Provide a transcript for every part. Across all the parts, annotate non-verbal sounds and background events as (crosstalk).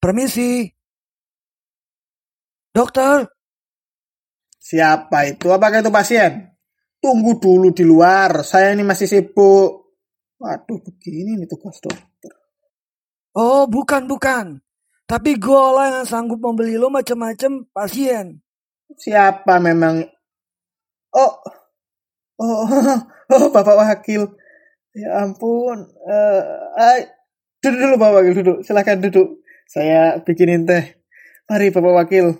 permisi. Dokter. Siapa itu? Apakah itu pasien? Tunggu dulu di luar. Saya ini masih sibuk. Waduh, begini nih tugas dokter. Oh, bukan, bukan. Tapi gue lah yang sanggup membeli lo macam-macam pasien. Siapa memang? Oh, oh, (laughs) oh, Bapak Wakil. Ya ampun. Uh, duduk dulu Bapak Wakil, duduk. Silahkan duduk. Saya bikinin teh. Mari Bapak Wakil.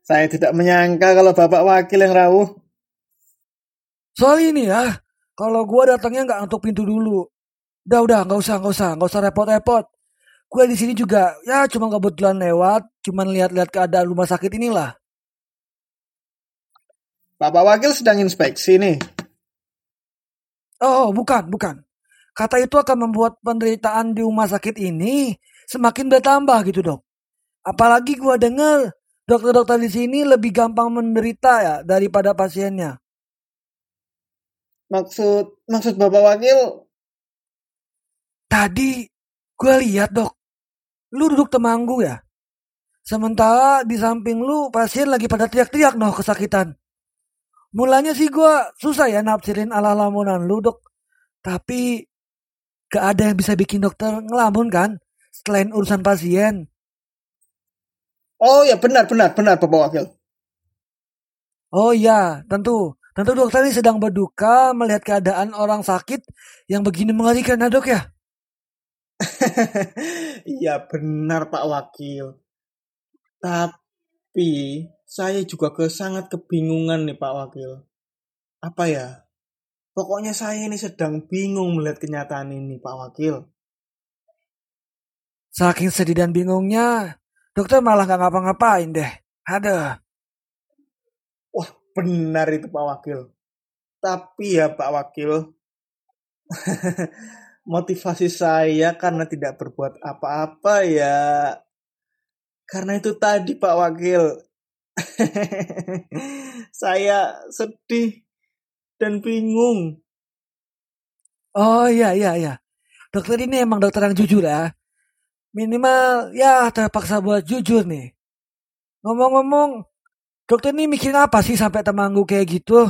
Saya tidak menyangka kalau Bapak Wakil yang rawuh. Soal ini ya, kalau gue datangnya nggak untuk pintu dulu. Udah, udah, nggak usah, nggak usah, nggak usah repot-repot. Gue di sini juga, ya cuma kebetulan lewat, cuma lihat-lihat keadaan rumah sakit inilah. Bapak Wakil sedang inspeksi nih. Oh, bukan, bukan. Kata itu akan membuat penderitaan di rumah sakit ini semakin bertambah gitu dok. Apalagi gue dengar dokter-dokter di sini lebih gampang menderita ya daripada pasiennya. Maksud maksud Bapak Wakil? Tadi gue lihat dok, lu duduk temanggu ya. Sementara di samping lu pasien lagi pada teriak-teriak noh kesakitan. Mulanya sih gue susah ya nafsirin ala lamunan lu dok. Tapi gak ada yang bisa bikin dokter ngelamun kan selain urusan pasien. Oh ya benar benar benar Bapak Wakil. Oh iya tentu tentu dokter ini sedang berduka melihat keadaan orang sakit yang begini mengerikan ya dok ya. (laughs) Iya benar Pak Wakil. Tapi saya juga ke sangat kebingungan nih Pak Wakil. Apa ya? Pokoknya saya ini sedang bingung melihat kenyataan ini Pak Wakil. Saking sedih dan bingungnya, Dokter malah gak ngapa-ngapain deh. Ada. Wah benar itu Pak Wakil. Tapi ya Pak Wakil. (laughs) motivasi saya karena tidak berbuat apa-apa ya. Karena itu tadi Pak Wakil. (laughs) saya sedih dan bingung. Oh iya iya iya. Dokter ini emang dokter yang jujur ya minimal ya terpaksa buat jujur nih. Ngomong-ngomong, dokter ini mikirin apa sih sampai termangu kayak gitu?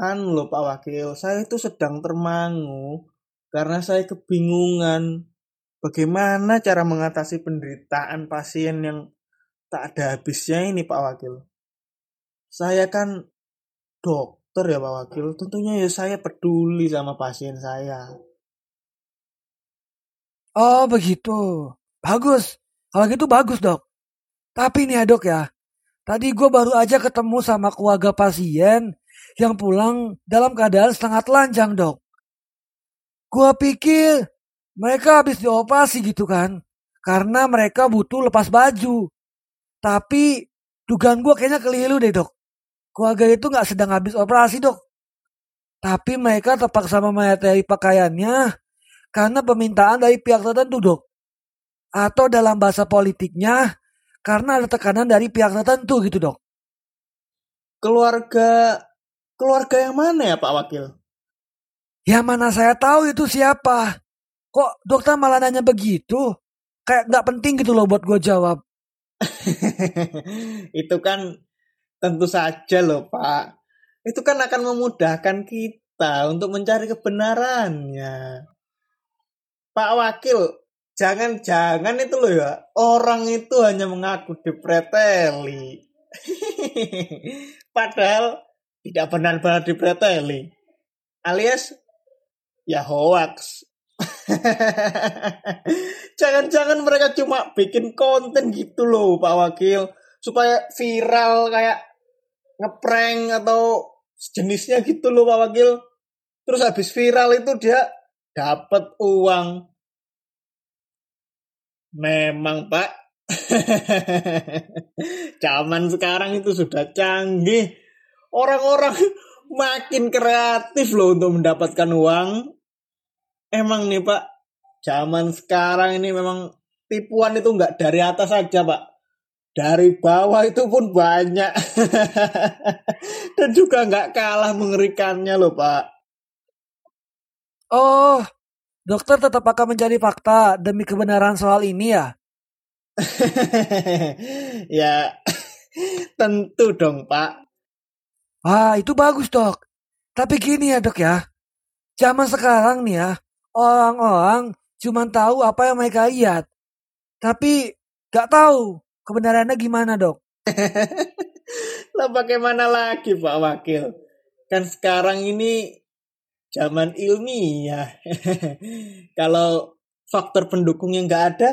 Kan loh Pak Wakil, saya itu sedang termangu karena saya kebingungan bagaimana cara mengatasi penderitaan pasien yang tak ada habisnya ini Pak Wakil. Saya kan dokter ya Pak Wakil, tentunya ya saya peduli sama pasien saya. Oh begitu. Bagus. Kalau gitu bagus dok. Tapi nih ya dok ya. Tadi gue baru aja ketemu sama keluarga pasien yang pulang dalam keadaan setengah telanjang dok. Gue pikir mereka habis dioperasi gitu kan. Karena mereka butuh lepas baju. Tapi dugaan gue kayaknya keliru deh dok. Keluarga itu gak sedang habis operasi dok. Tapi mereka terpaksa memayatari pakaiannya karena permintaan dari pihak tertentu dok atau dalam bahasa politiknya karena ada tekanan dari pihak tertentu gitu dok. Keluarga keluarga yang mana ya Pak Wakil? Ya mana saya tahu itu siapa. Kok dokter malah nanya begitu? Kayak nggak penting gitu loh buat gue jawab. (laughs) itu kan tentu saja loh Pak. Itu kan akan memudahkan kita untuk mencari kebenarannya. Pak Wakil, Jangan-jangan itu loh ya, orang itu hanya mengaku dipreteli. (laughs) Padahal tidak benar-benar dipreteli. Alias ya hoax. (laughs) Jangan-jangan mereka cuma bikin konten gitu loh Pak Wakil. Supaya viral kayak ngeprank atau sejenisnya gitu loh Pak Wakil. Terus habis viral itu dia dapat uang Memang Pak. (laughs) Zaman sekarang itu sudah canggih. Orang-orang (laughs) makin kreatif loh untuk mendapatkan uang. Emang nih Pak, zaman sekarang ini memang tipuan itu nggak dari atas saja Pak. Dari bawah itu pun banyak. (laughs) Dan juga nggak kalah mengerikannya loh Pak. Oh, Dokter tetap akan mencari fakta demi kebenaran soal ini ya? (laughs) ya, (laughs) tentu dong, Pak. Ah, itu bagus, Dok. Tapi gini ya, Dok ya. Zaman sekarang nih ya, orang-orang cuma tahu apa yang mereka lihat. Tapi gak tahu kebenarannya gimana, Dok. (laughs) Lah bagaimana lagi, Pak Wakil? Kan sekarang ini zaman ilmiah. (laughs) Kalau faktor pendukung yang nggak ada,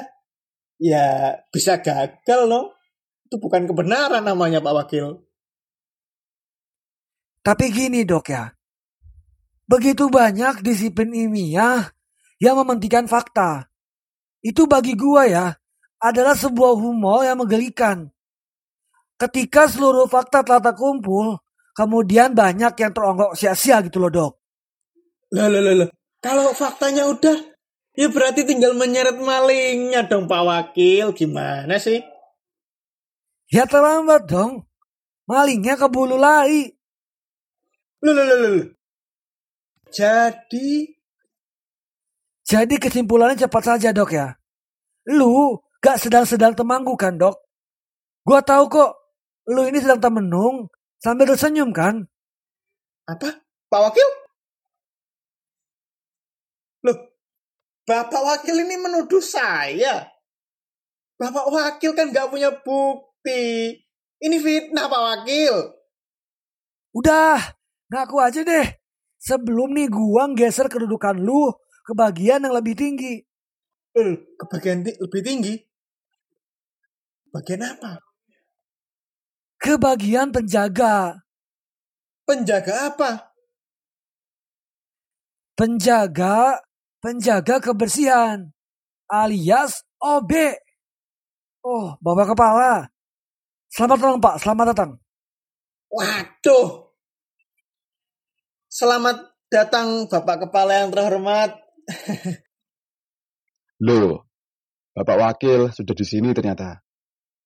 ya bisa gagal loh. Itu bukan kebenaran namanya Pak Wakil. Tapi gini dok ya, begitu banyak disiplin ilmiah yang mementingkan fakta. Itu bagi gua ya, adalah sebuah humor yang menggelikan. Ketika seluruh fakta telah terkumpul, kemudian banyak yang teronggok sia-sia gitu loh dok. Lah, lah, lah, lah. Kalau faktanya udah, ya berarti tinggal menyeret malingnya dong Pak Wakil. Gimana sih? Ya terlambat dong. Malingnya kebulu lari. Loh, loh, loh. Jadi, Jadi kesimpulannya cepat saja dok ya. Lu gak sedang-sedang temanggu kan dok? Gua tahu kok. Lu ini sedang temenung sambil tersenyum kan? apa? Pak Wakil? Loh, Bapak Wakil ini menuduh saya. Bapak Wakil kan nggak punya bukti. Ini fitnah Pak Wakil. Udah, ngaku aja deh. Sebelum nih gua geser kedudukan lu ke bagian yang lebih tinggi. Eh, ke bagian ti- lebih tinggi. Bagian apa? Ke bagian penjaga. Penjaga apa? Penjaga, penjaga kebersihan. Alias OB. Oh, Bapak Kepala. Selamat datang Pak, selamat datang. Waduh. Selamat datang Bapak Kepala yang terhormat. (laughs) Loh, Bapak Wakil sudah di sini ternyata.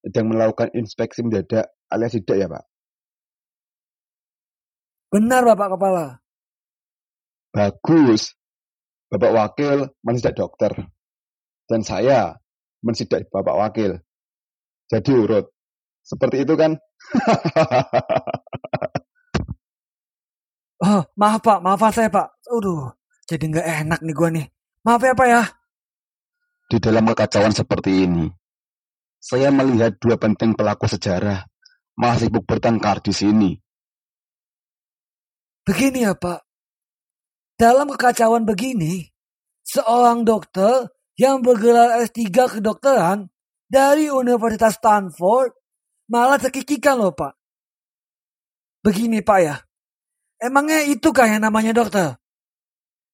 Sedang melakukan inspeksi mendadak alias tidak ya Pak? Benar Bapak Kepala. Bagus. Bapak Wakil mensidak dokter. Dan saya mensidak Bapak Wakil. Jadi urut. Seperti itu kan? (laughs) Oh, maaf Pak, maafan saya Pak. Aduh, jadi nggak enak nih gua nih. Maaf ya Pak ya. Di dalam kekacauan seperti ini, saya melihat dua penting pelaku sejarah masih sibuk bertengkar di sini. Begini ya Pak. Dalam kekacauan begini, seorang dokter yang bergelar S3 kedokteran dari Universitas Stanford malah terkikikan loh Pak. Begini Pak ya. Emangnya itu kah yang namanya dokter?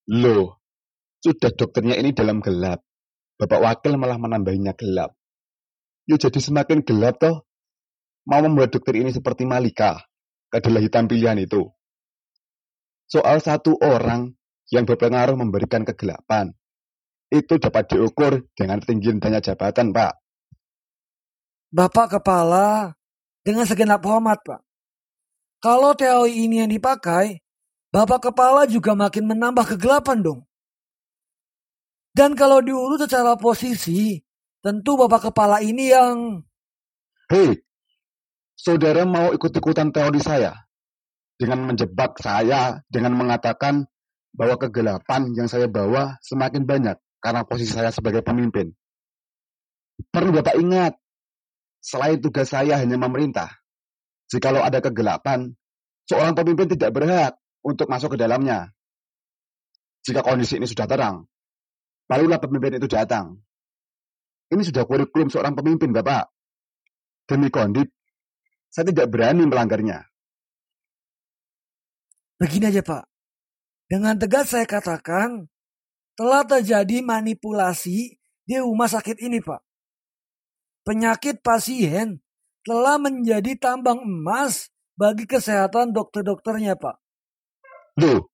Loh, sudah dokternya ini dalam gelap. Bapak Wakil malah menambahinya gelap. Ya jadi semakin gelap toh. Mau membuat dokter ini seperti Malika. Adalah hitam pilihan itu. Soal satu orang yang berpengaruh memberikan kegelapan. Itu dapat diukur dengan tinggi danya jabatan, Pak. Bapak Kepala, dengan segenap hormat Pak. Kalau teori ini yang dipakai, Bapak Kepala juga makin menambah kegelapan dong. Dan kalau diurut secara posisi, tentu Bapak Kepala ini yang Hei, saudara mau ikut-ikutan teori saya? Dengan menjebak saya, dengan mengatakan bahwa kegelapan yang saya bawa semakin banyak karena posisi saya sebagai pemimpin. Perlu Bapak ingat, selain tugas saya hanya memerintah, jikalau ada kegelapan, seorang pemimpin tidak berhak untuk masuk ke dalamnya. Jika kondisi ini sudah terang, barulah pemimpin itu datang. Ini sudah kurikulum seorang pemimpin, Bapak. Demi kondit, saya tidak berani melanggarnya. Begini aja Pak. Dengan tegas saya katakan, telah terjadi manipulasi di rumah sakit ini Pak. Penyakit pasien telah menjadi tambang emas bagi kesehatan dokter-dokternya Pak. Loh,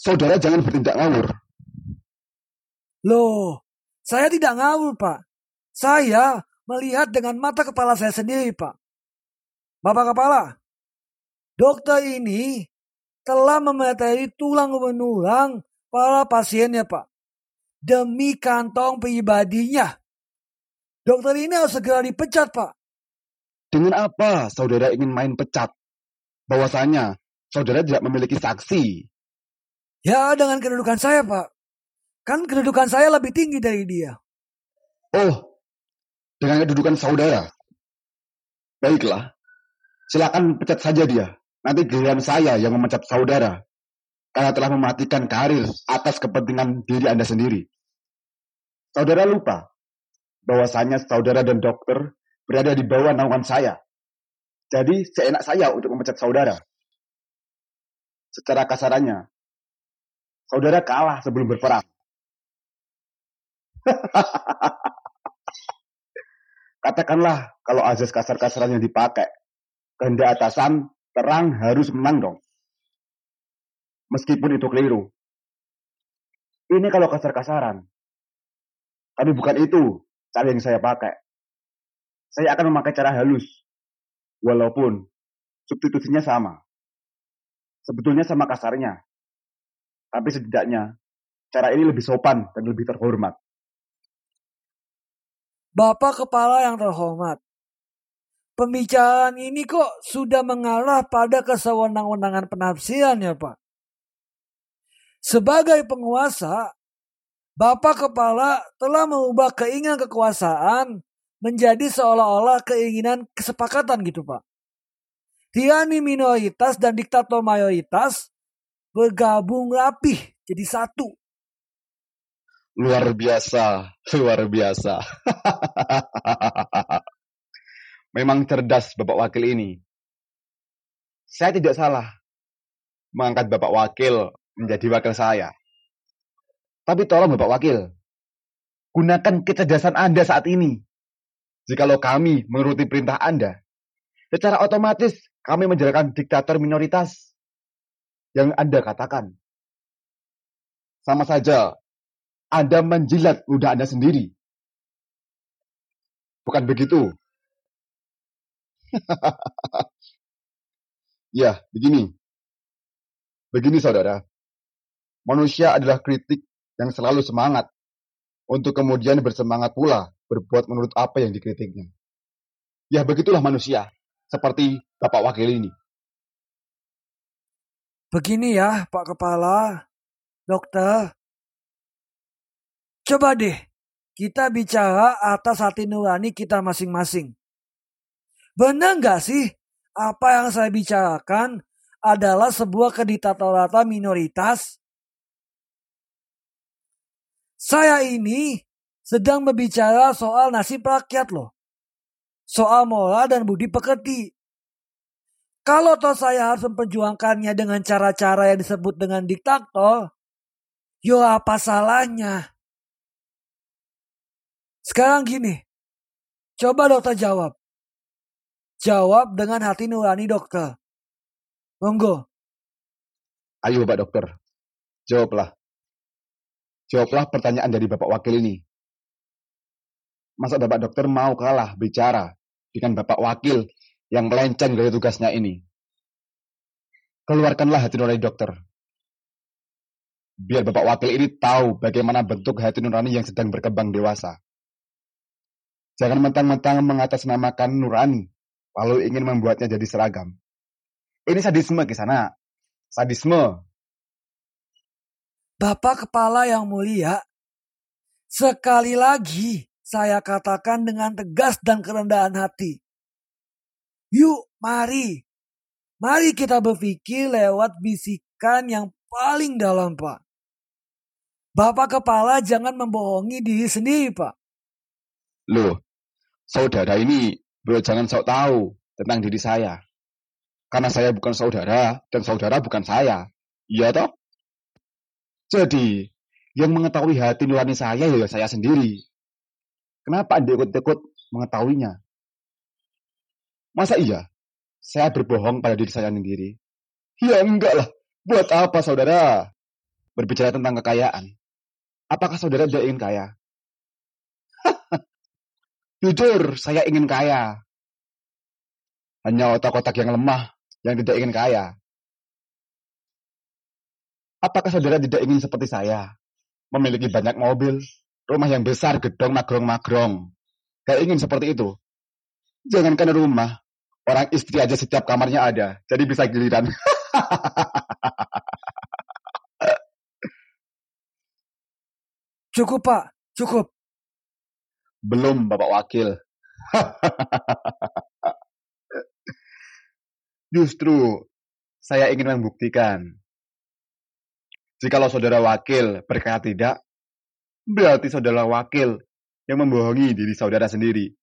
saudara jangan bertindak ngawur. Loh, saya tidak ngawur, Pak. Saya melihat dengan mata kepala saya sendiri, Pak. Bapak Kepala, dokter ini telah memateri tulang benulang para pasiennya, Pak. Demi kantong pribadinya. Dokter ini harus segera dipecat, Pak. Dengan apa saudara ingin main pecat? Bahwasanya saudara tidak memiliki saksi. Ya, dengan kedudukan saya, Pak. Kan kedudukan saya lebih tinggi dari dia. Oh, dengan kedudukan saudara. Baiklah, silakan pecat saja dia. Nanti giliran saya yang memecat saudara. Karena telah mematikan karir atas kepentingan diri Anda sendiri. Saudara lupa bahwasanya saudara dan dokter berada di bawah naungan saya. Jadi seenak saya untuk memecat saudara. Secara kasarannya, saudara kalah sebelum berperang. (laughs) Katakanlah kalau azas kasar-kasaran yang dipakai. Kehendak atasan terang harus menang dong. Meskipun itu keliru. Ini kalau kasar-kasaran. Tapi bukan itu cara yang saya pakai. Saya akan memakai cara halus. Walaupun substitusinya sama. Sebetulnya sama kasarnya. Tapi setidaknya cara ini lebih sopan dan lebih terhormat. Bapak Kepala yang terhormat, pembicaraan ini kok sudah mengarah pada kesewenang-wenangan penafsiran ya Pak? Sebagai penguasa, Bapak Kepala telah mengubah keinginan kekuasaan menjadi seolah-olah keinginan kesepakatan gitu Pak. Tirani minoritas dan diktator mayoritas bergabung rapih jadi satu. Luar biasa, luar biasa. (laughs) Memang cerdas Bapak Wakil ini. Saya tidak salah mengangkat Bapak Wakil menjadi wakil saya. Tapi tolong Bapak Wakil, gunakan kecerdasan Anda saat ini. Jikalau kami menuruti perintah Anda, secara otomatis kami menjalankan diktator minoritas yang Anda katakan. Sama saja anda menjilat ludah Anda sendiri. Bukan begitu? (laughs) ya, begini. Begini saudara. Manusia adalah kritik yang selalu semangat untuk kemudian bersemangat pula berbuat menurut apa yang dikritiknya. Ya begitulah manusia, seperti Bapak Wakil ini. Begini ya Pak Kepala, Dokter, Coba deh, kita bicara atas hati nurani kita masing-masing. Benar nggak sih apa yang saya bicarakan adalah sebuah kediktatoratan minoritas? Saya ini sedang berbicara soal nasib rakyat loh. Soal moral dan budi pekerti. Kalau toh saya harus memperjuangkannya dengan cara-cara yang disebut dengan diktator, yo apa salahnya? Sekarang gini, coba dokter jawab. Jawab dengan hati nurani dokter. Monggo. Ayo Bapak Dokter, jawablah. Jawablah pertanyaan dari Bapak Wakil ini. Masa Bapak Dokter mau kalah bicara dengan Bapak Wakil yang melenceng dari tugasnya ini? Keluarkanlah hati nurani dokter. Biar Bapak Wakil ini tahu bagaimana bentuk hati nurani yang sedang berkembang dewasa. Jangan mentang-mentang mengatasnamakan nurani, lalu ingin membuatnya jadi seragam. Ini sadisme ke sana. Sadisme. Bapak Kepala yang mulia, sekali lagi saya katakan dengan tegas dan kerendahan hati. Yuk, mari. Mari kita berpikir lewat bisikan yang paling dalam, Pak. Bapak Kepala jangan membohongi diri sendiri, Pak. Loh, saudara ini bro jangan sok tahu tentang diri saya. Karena saya bukan saudara dan saudara bukan saya. Iya toh? Jadi, yang mengetahui hati nurani saya ya saya sendiri. Kenapa Anda ikut-ikut mengetahuinya? Masa iya? Saya berbohong pada diri saya sendiri? Ya enggak lah. Buat apa saudara? Berbicara tentang kekayaan. Apakah saudara tidak ingin kaya? Jujur, saya ingin kaya. Hanya otak-otak yang lemah yang tidak ingin kaya. Apakah saudara tidak ingin seperti saya? Memiliki banyak mobil, rumah yang besar, gedong, magrong-magrong. gak ingin seperti itu. Jangankan rumah, orang istri aja setiap kamarnya ada, jadi bisa giliran. (laughs) Cukup Pak, cukup. Belum Bapak Wakil. (laughs) Justru saya ingin membuktikan. Jikalau saudara wakil berkata tidak, berarti saudara wakil yang membohongi diri saudara sendiri.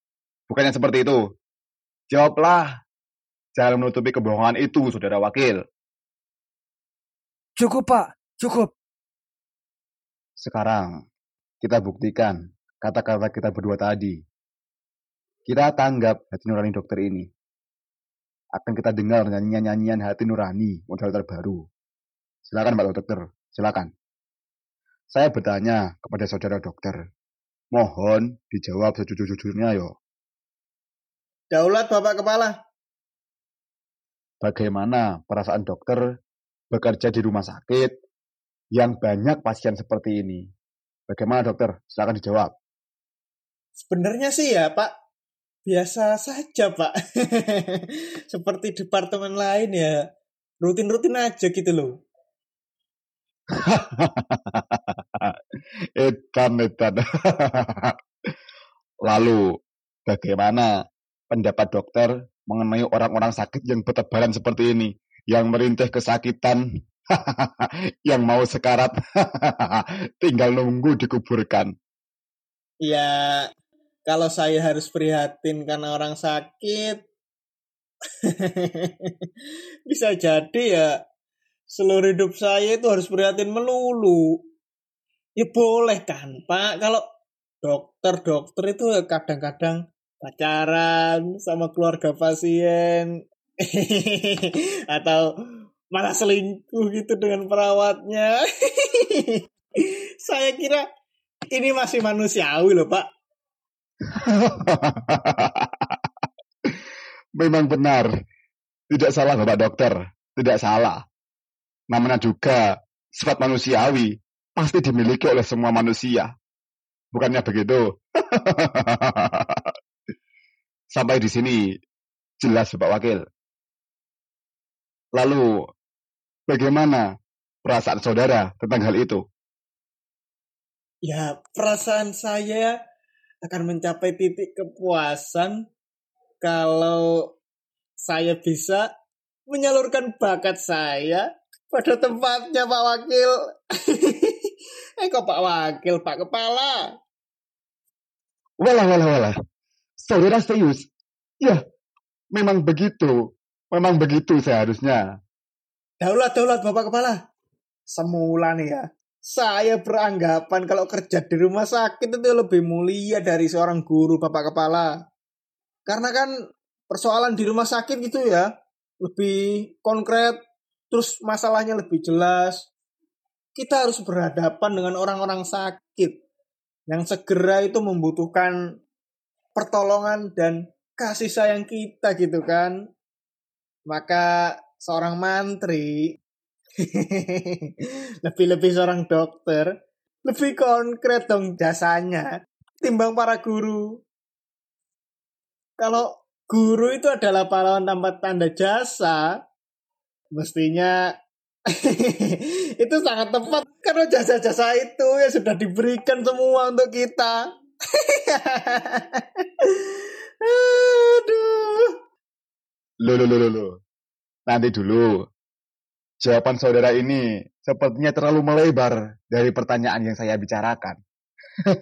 Bukannya seperti itu. Jawablah. Jangan menutupi kebohongan itu, saudara wakil. Cukup, Pak. Cukup. Sekarang, kita buktikan kata-kata kita berdua tadi. Kita tanggap hati nurani dokter ini. Akan kita dengar nyanyian-nyanyian hati nurani model terbaru. Silakan Pak Dokter, silakan. Saya bertanya kepada saudara dokter. Mohon dijawab sejujur-jujurnya yo. Daulat Bapak Kepala. Bagaimana perasaan dokter bekerja di rumah sakit yang banyak pasien seperti ini? Bagaimana dokter? Silakan dijawab. Sebenarnya sih ya Pak, biasa saja Pak. (laughs) Seperti departemen lain ya, rutin-rutin aja gitu loh. (laughs) edan, edan. (laughs) Lalu, bagaimana pendapat dokter mengenai orang-orang sakit yang bertebaran seperti ini? Yang merintih kesakitan yang mau sekarat tinggal nunggu dikuburkan. Ya, kalau saya harus prihatin karena orang sakit, (laughs) bisa jadi ya seluruh hidup saya itu harus prihatin melulu. Ya boleh kan, Pak. Kalau dokter-dokter itu kadang-kadang pacaran sama keluarga pasien (laughs) atau malah selingkuh gitu dengan perawatnya. (laughs) Saya kira ini masih manusiawi loh Pak. (laughs) Memang benar. Tidak salah Bapak Dokter. Tidak salah. Namanya juga sifat manusiawi. Pasti dimiliki oleh semua manusia. Bukannya begitu? (laughs) Sampai di sini jelas Bapak Wakil. Lalu Bagaimana perasaan saudara tentang hal itu? Ya, perasaan saya akan mencapai titik kepuasan kalau saya bisa menyalurkan bakat saya pada tempatnya Pak Wakil. (laughs) eh kok Pak Wakil, Pak Kepala? Walah, walah, walah. Saudara serius? Ya, memang begitu. Memang begitu seharusnya. Daulat, daulat Bapak Kepala. Semula nih ya, saya beranggapan kalau kerja di rumah sakit itu lebih mulia dari seorang guru Bapak Kepala. Karena kan persoalan di rumah sakit gitu ya, lebih konkret, terus masalahnya lebih jelas. Kita harus berhadapan dengan orang-orang sakit yang segera itu membutuhkan pertolongan dan kasih sayang kita gitu kan. Maka seorang mantri, (laughs) lebih-lebih seorang dokter, lebih konkret dong jasanya timbang para guru. Kalau guru itu adalah pahlawan tanpa tanda jasa, mestinya (laughs) itu sangat tepat karena jasa-jasa itu ya sudah diberikan semua untuk kita. (laughs) Aduh. Lo lo lo lo. Nanti dulu. Jawaban saudara ini sepertinya terlalu melebar dari pertanyaan yang saya bicarakan. (laughs)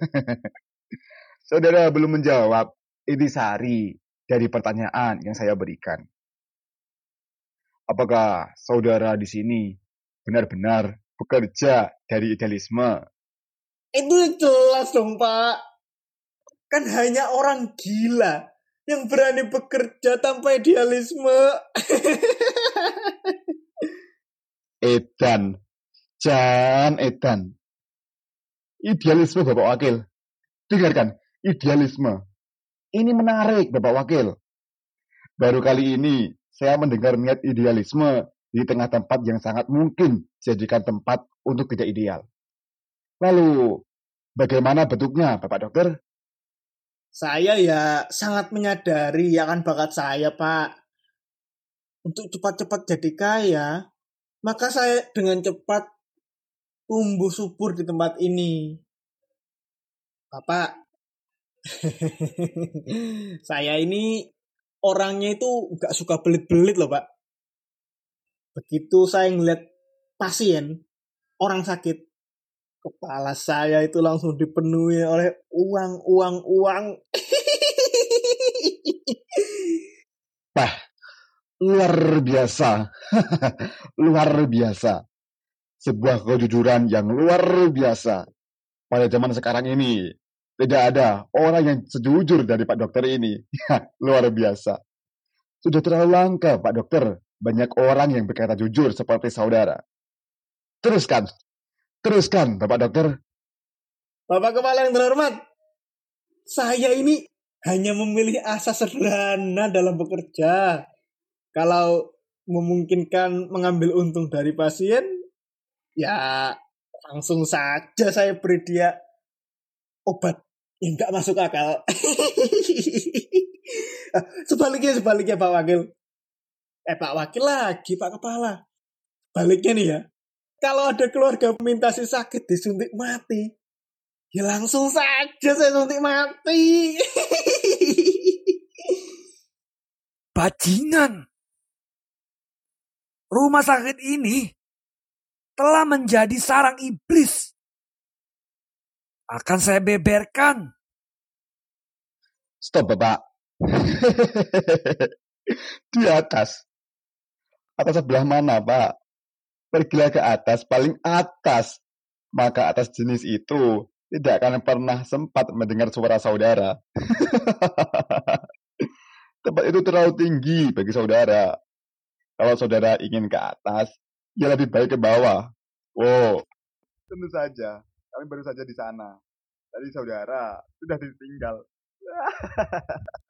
saudara belum menjawab intisari dari pertanyaan yang saya berikan. Apakah saudara di sini benar-benar bekerja dari idealisme? Itu jelas dong, Pak. Kan hanya orang gila yang berani bekerja tanpa idealisme. (laughs) edan. Jan edan. Idealisme Bapak Wakil. Dengarkan, idealisme. Ini menarik Bapak Wakil. Baru kali ini saya mendengar niat idealisme di tengah tempat yang sangat mungkin dijadikan tempat untuk tidak ideal. Lalu, bagaimana bentuknya Bapak Dokter? Saya ya sangat menyadari akan bakat saya, Pak. Untuk cepat-cepat jadi kaya, maka saya dengan cepat tumbuh subur di tempat ini. Bapak, (laughs) saya ini orangnya itu nggak suka belit-belit loh, Pak. Begitu saya ngeliat pasien, orang sakit, kepala saya itu langsung dipenuhi oleh uang, uang, uang. (laughs) Bah, luar biasa. (laughs) luar biasa. Sebuah kejujuran yang luar biasa. Pada zaman sekarang ini, tidak ada orang yang sejujur dari Pak Dokter ini. (laughs) luar biasa. Sudah terlalu langka, Pak Dokter. Banyak orang yang berkata jujur seperti saudara. Teruskan. Teruskan, Bapak Dokter. Bapak Kepala yang terhormat, saya ini hanya memilih asa sederhana dalam bekerja. Kalau memungkinkan mengambil untung dari pasien, ya langsung saja saya beri dia obat yang nggak masuk akal. (laughs) sebaliknya, sebaliknya Pak Wakil. Eh Pak Wakil lagi, Pak Kepala. Baliknya nih ya, kalau ada keluarga minta si sakit disuntik mati, ya langsung saja saya suntik mati. (laughs) Bajingan. Rumah sakit ini telah menjadi sarang iblis. Akan saya beberkan. Stop, Bapak. (laughs) Di atas. Atas sebelah mana, Pak? Pergilah ke atas, paling atas. Maka atas jenis itu tidak akan pernah sempat mendengar suara saudara. (laughs) Tempat itu terlalu tinggi bagi saudara. Kalau saudara ingin ke atas, ya lebih baik ke bawah. Wow, tentu saja. Kami baru saja di sana. Tadi saudara sudah ditinggal. (laughs)